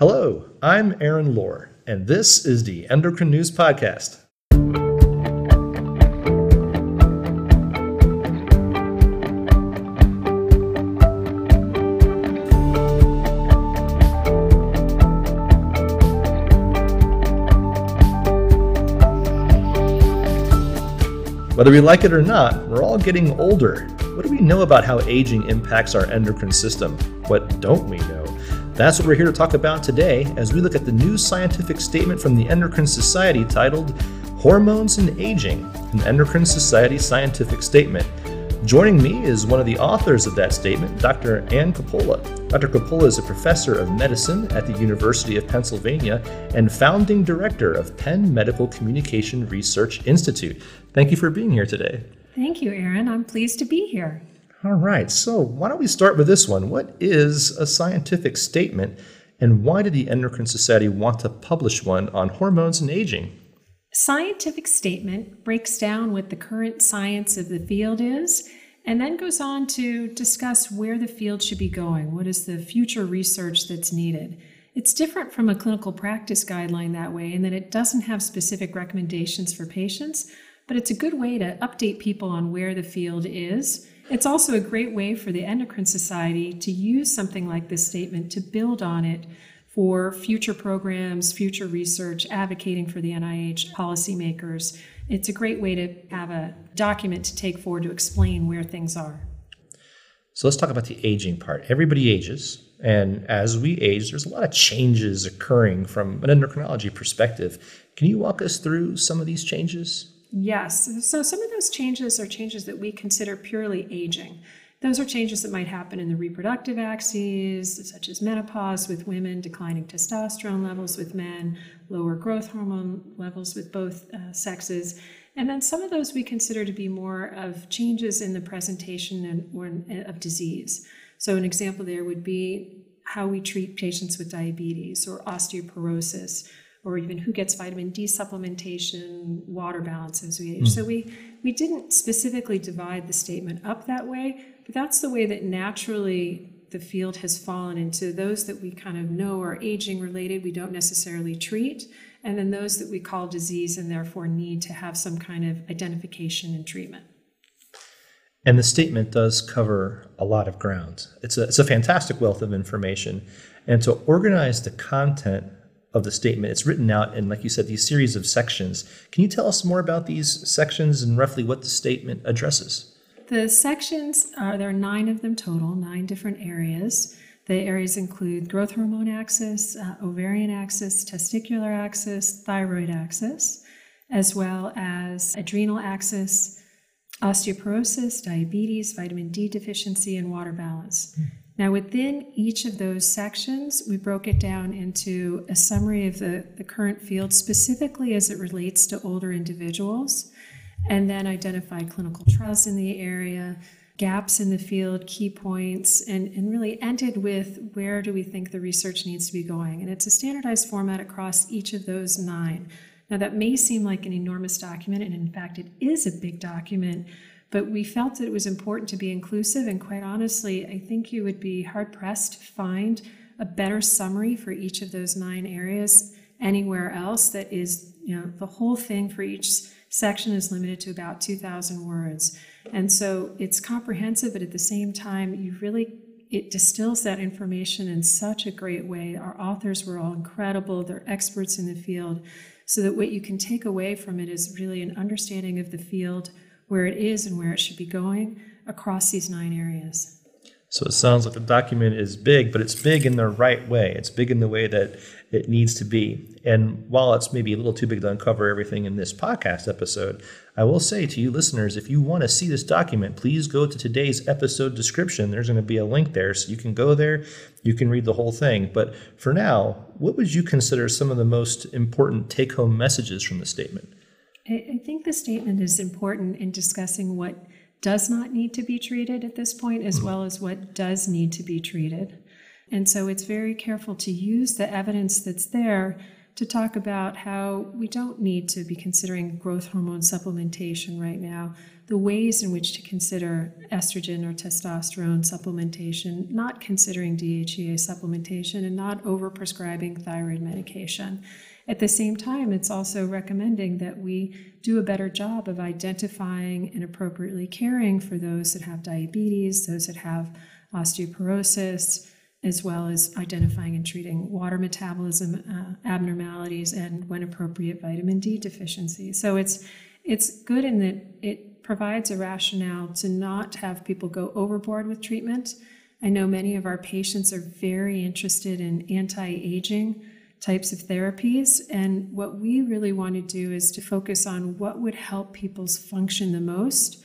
Hello, I'm Aaron Lohr, and this is the Endocrine News Podcast. Whether we like it or not, we're all getting older. What do we know about how aging impacts our endocrine system? What don't we know? That's what we're here to talk about today as we look at the new scientific statement from the Endocrine Society titled Hormones and Aging, an Endocrine Society scientific statement. Joining me is one of the authors of that statement, Dr. Anne Cappola. Dr. Cappola is a professor of medicine at the University of Pennsylvania and founding director of Penn Medical Communication Research Institute. Thank you for being here today. Thank you, Aaron. I'm pleased to be here. All right, so why don't we start with this one? What is a scientific statement, and why did the Endocrine Society want to publish one on hormones and aging? Scientific statement breaks down what the current science of the field is and then goes on to discuss where the field should be going. What is the future research that's needed? It's different from a clinical practice guideline that way in that it doesn't have specific recommendations for patients, but it's a good way to update people on where the field is it's also a great way for the Endocrine Society to use something like this statement to build on it for future programs, future research, advocating for the NIH policymakers. It's a great way to have a document to take forward to explain where things are. So let's talk about the aging part. Everybody ages, and as we age, there's a lot of changes occurring from an endocrinology perspective. Can you walk us through some of these changes? Yes. So some of those changes are changes that we consider purely aging. Those are changes that might happen in the reproductive axes, such as menopause with women, declining testosterone levels with men, lower growth hormone levels with both uh, sexes. And then some of those we consider to be more of changes in the presentation and, or, of disease. So, an example there would be how we treat patients with diabetes or osteoporosis or even who gets vitamin D supplementation, water balance as we age. Mm. So we we didn't specifically divide the statement up that way, but that's the way that naturally the field has fallen into those that we kind of know are aging related, we don't necessarily treat, and then those that we call disease and therefore need to have some kind of identification and treatment. And the statement does cover a lot of ground. It's a, it's a fantastic wealth of information. And to organize the content of the statement. It's written out in, like you said, these series of sections. Can you tell us more about these sections and roughly what the statement addresses? The sections are there are nine of them total, nine different areas. The areas include growth hormone axis, uh, ovarian axis, testicular axis, thyroid axis, as well as adrenal axis, osteoporosis, diabetes, vitamin D deficiency, and water balance. Mm. Now, within each of those sections, we broke it down into a summary of the, the current field, specifically as it relates to older individuals, and then identified clinical trials in the area, gaps in the field, key points, and, and really ended with where do we think the research needs to be going. And it's a standardized format across each of those nine. Now, that may seem like an enormous document, and in fact, it is a big document but we felt that it was important to be inclusive, and quite honestly, I think you would be hard pressed to find a better summary for each of those nine areas anywhere else that is, you know, the whole thing for each section is limited to about 2,000 words. And so it's comprehensive, but at the same time, you really it distills that information in such a great way. Our authors were all incredible, they're experts in the field, so that what you can take away from it is really an understanding of the field, where it is and where it should be going across these nine areas. So it sounds like the document is big, but it's big in the right way. It's big in the way that it needs to be. And while it's maybe a little too big to uncover everything in this podcast episode, I will say to you listeners, if you want to see this document, please go to today's episode description. There's going to be a link there so you can go there, you can read the whole thing. But for now, what would you consider some of the most important take home messages from the statement? I think the statement is important in discussing what does not need to be treated at this point, as hmm. well as what does need to be treated. And so it's very careful to use the evidence that's there to talk about how we don't need to be considering growth hormone supplementation right now, the ways in which to consider estrogen or testosterone supplementation, not considering DHEA supplementation, and not overprescribing thyroid medication. At the same time, it's also recommending that we do a better job of identifying and appropriately caring for those that have diabetes, those that have osteoporosis, as well as identifying and treating water metabolism uh, abnormalities and, when appropriate, vitamin D deficiency. So it's it's good in that it provides a rationale to not have people go overboard with treatment. I know many of our patients are very interested in anti-aging types of therapies. And what we really want to do is to focus on what would help people's function the most.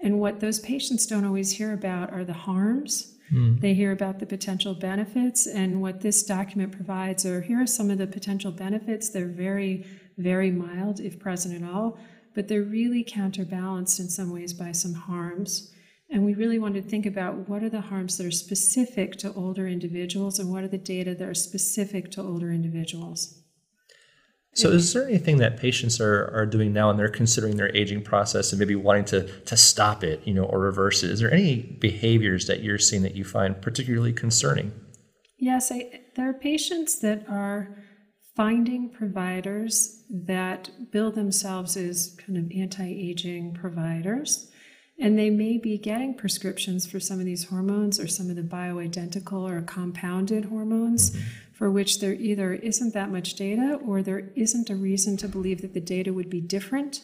And what those patients don't always hear about are the harms. Mm. They hear about the potential benefits. And what this document provides are here are some of the potential benefits. They're very, very mild, if present at all, but they're really counterbalanced in some ways by some harms. And we really want to think about what are the harms that are specific to older individuals and what are the data that are specific to older individuals. So, is there anything that patients are, are doing now and they're considering their aging process and maybe wanting to, to stop it, you know, or reverse it? Is there any behaviors that you're seeing that you find particularly concerning? Yes, I, there are patients that are finding providers that bill themselves as kind of anti aging providers and they may be getting prescriptions for some of these hormones or some of the bioidentical or compounded hormones for which there either isn't that much data or there isn't a reason to believe that the data would be different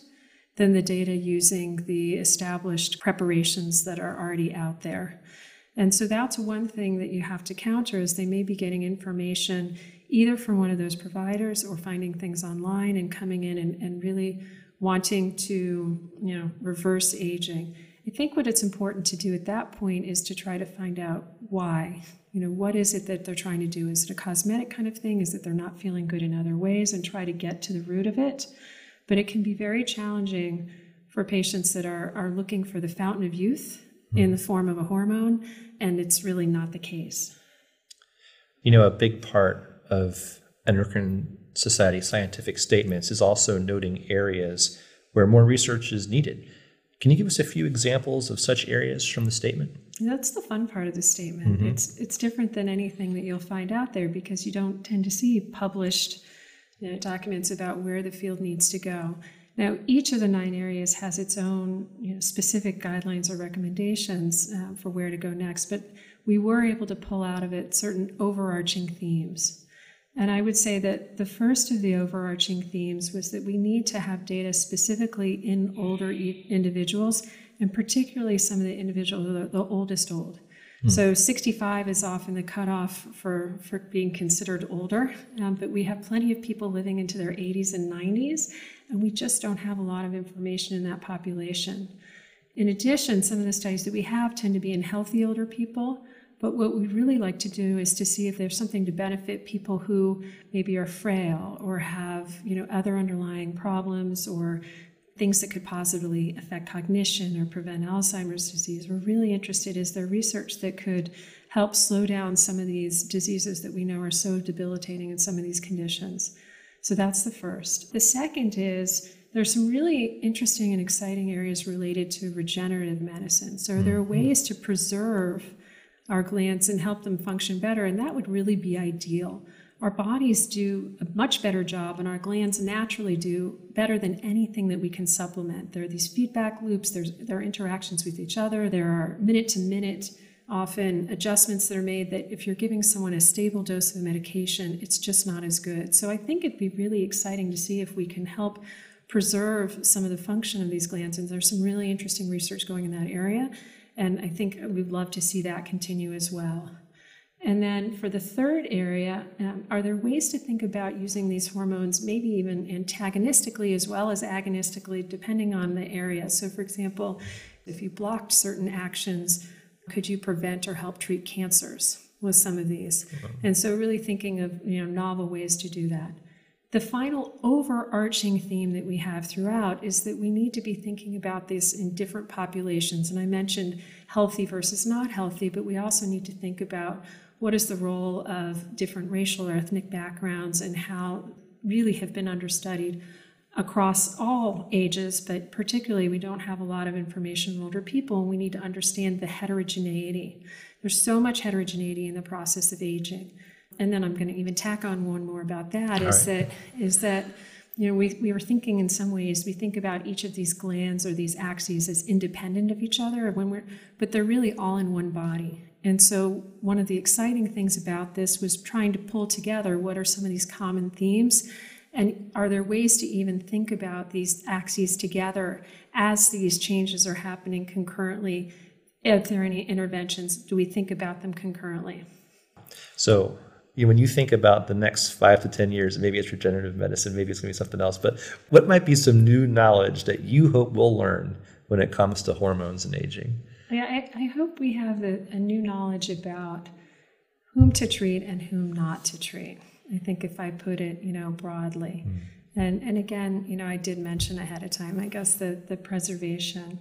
than the data using the established preparations that are already out there. And so that's one thing that you have to counter is they may be getting information either from one of those providers or finding things online and coming in and, and really wanting to, you know, reverse aging. I think what it's important to do at that point is to try to find out why. You know, what is it that they're trying to do? Is it a cosmetic kind of thing? Is it they're not feeling good in other ways and try to get to the root of it? But it can be very challenging for patients that are, are looking for the fountain of youth mm. in the form of a hormone, and it's really not the case. You know, a big part of endocrine Society scientific statements is also noting areas where more research is needed. Can you give us a few examples of such areas from the statement? That's the fun part of the statement. Mm-hmm. It's it's different than anything that you'll find out there because you don't tend to see published you know, documents about where the field needs to go. Now, each of the nine areas has its own you know, specific guidelines or recommendations uh, for where to go next, but we were able to pull out of it certain overarching themes. And I would say that the first of the overarching themes was that we need to have data specifically in older e- individuals, and particularly some of the individuals, the, the oldest old. Mm. So 65 is often the cutoff for, for being considered older, um, but we have plenty of people living into their 80s and 90s, and we just don't have a lot of information in that population. In addition, some of the studies that we have tend to be in healthy older people, but what we really like to do is to see if there's something to benefit people who maybe are frail or have, you know, other underlying problems or things that could possibly affect cognition or prevent Alzheimer's disease. We're really interested is there research that could help slow down some of these diseases that we know are so debilitating in some of these conditions. So that's the first. The second is there's some really interesting and exciting areas related to regenerative medicine. So, are mm-hmm. ways to preserve our glands and help them function better. And that would really be ideal. Our bodies do a much better job, and our glands naturally do better than anything that we can supplement. There are these feedback loops, there's, there are interactions with each other, there are minute to minute, often adjustments that are made that if you're giving someone a stable dose of medication, it's just not as good. So I think it'd be really exciting to see if we can help preserve some of the function of these glands. And there's some really interesting research going in that area. And I think we'd love to see that continue as well. And then for the third area, um, are there ways to think about using these hormones, maybe even antagonistically as well as agonistically, depending on the area? So, for example, if you blocked certain actions, could you prevent or help treat cancers with some of these? And so, really thinking of you know novel ways to do that. The final overarching theme that we have throughout is that we need to be thinking about this in different populations. And I mentioned healthy versus not healthy, but we also need to think about what is the role of different racial or ethnic backgrounds and how really have been understudied. across all ages, but particularly we don't have a lot of information on older people, and we need to understand the heterogeneity. There's so much heterogeneity in the process of aging. And then I'm going to even tack on one more about that is right. that is that you know we, we were thinking in some ways we think about each of these glands or these axes as independent of each other when we're but they're really all in one body. And so one of the exciting things about this was trying to pull together what are some of these common themes and are there ways to even think about these axes together as these changes are happening concurrently? If there are any interventions do we think about them concurrently? So, you know, when you think about the next five to 10 years, maybe it's regenerative medicine, maybe it's going to be something else, but what might be some new knowledge that you hope we'll learn when it comes to hormones and aging? Yeah, I, I hope we have a, a new knowledge about whom to treat and whom not to treat. I think if I put it, you know, broadly. Hmm. And and again, you know, I did mention ahead of time, I guess the the preservation.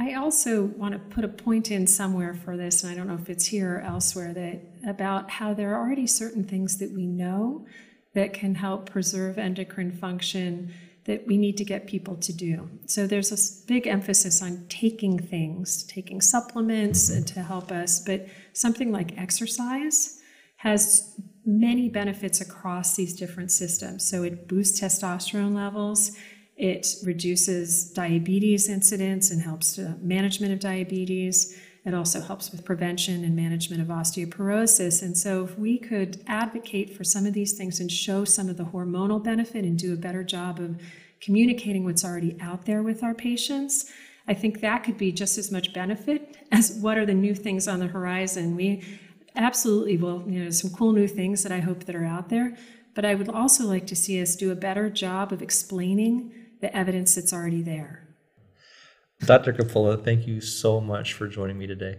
I also want to put a point in somewhere for this, and I don't know if it's here or elsewhere, that about how there are already certain things that we know that can help preserve endocrine function that we need to get people to do. So there's a big emphasis on taking things, taking supplements to help us, but something like exercise has many benefits across these different systems. So it boosts testosterone levels, it reduces diabetes incidence and helps to management of diabetes. It also helps with prevention and management of osteoporosis. And so, if we could advocate for some of these things and show some of the hormonal benefit and do a better job of communicating what's already out there with our patients, I think that could be just as much benefit as what are the new things on the horizon. We absolutely will, you know, some cool new things that I hope that are out there. But I would also like to see us do a better job of explaining the evidence that's already there. Dr. Cappola, thank you so much for joining me today.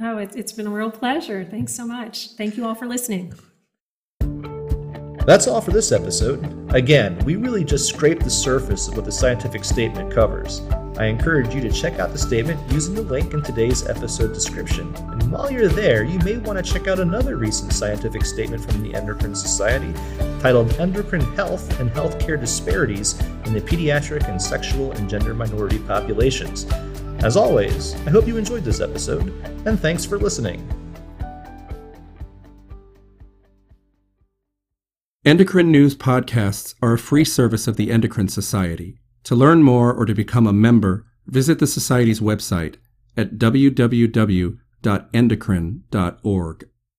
Oh, it, it's been a real pleasure. Thanks so much. Thank you all for listening. That's all for this episode. Again, we really just scraped the surface of what the scientific statement covers. I encourage you to check out the statement using the link in today's episode description. And while you're there, you may want to check out another recent scientific statement from the Endocrine Society titled Endocrine Health and Healthcare Disparities in the Pediatric and Sexual and Gender Minority Populations. As always, I hope you enjoyed this episode, and thanks for listening. Endocrine News podcasts are a free service of the Endocrine Society. To learn more or to become a member, visit the Society's website at www.endocrine.org.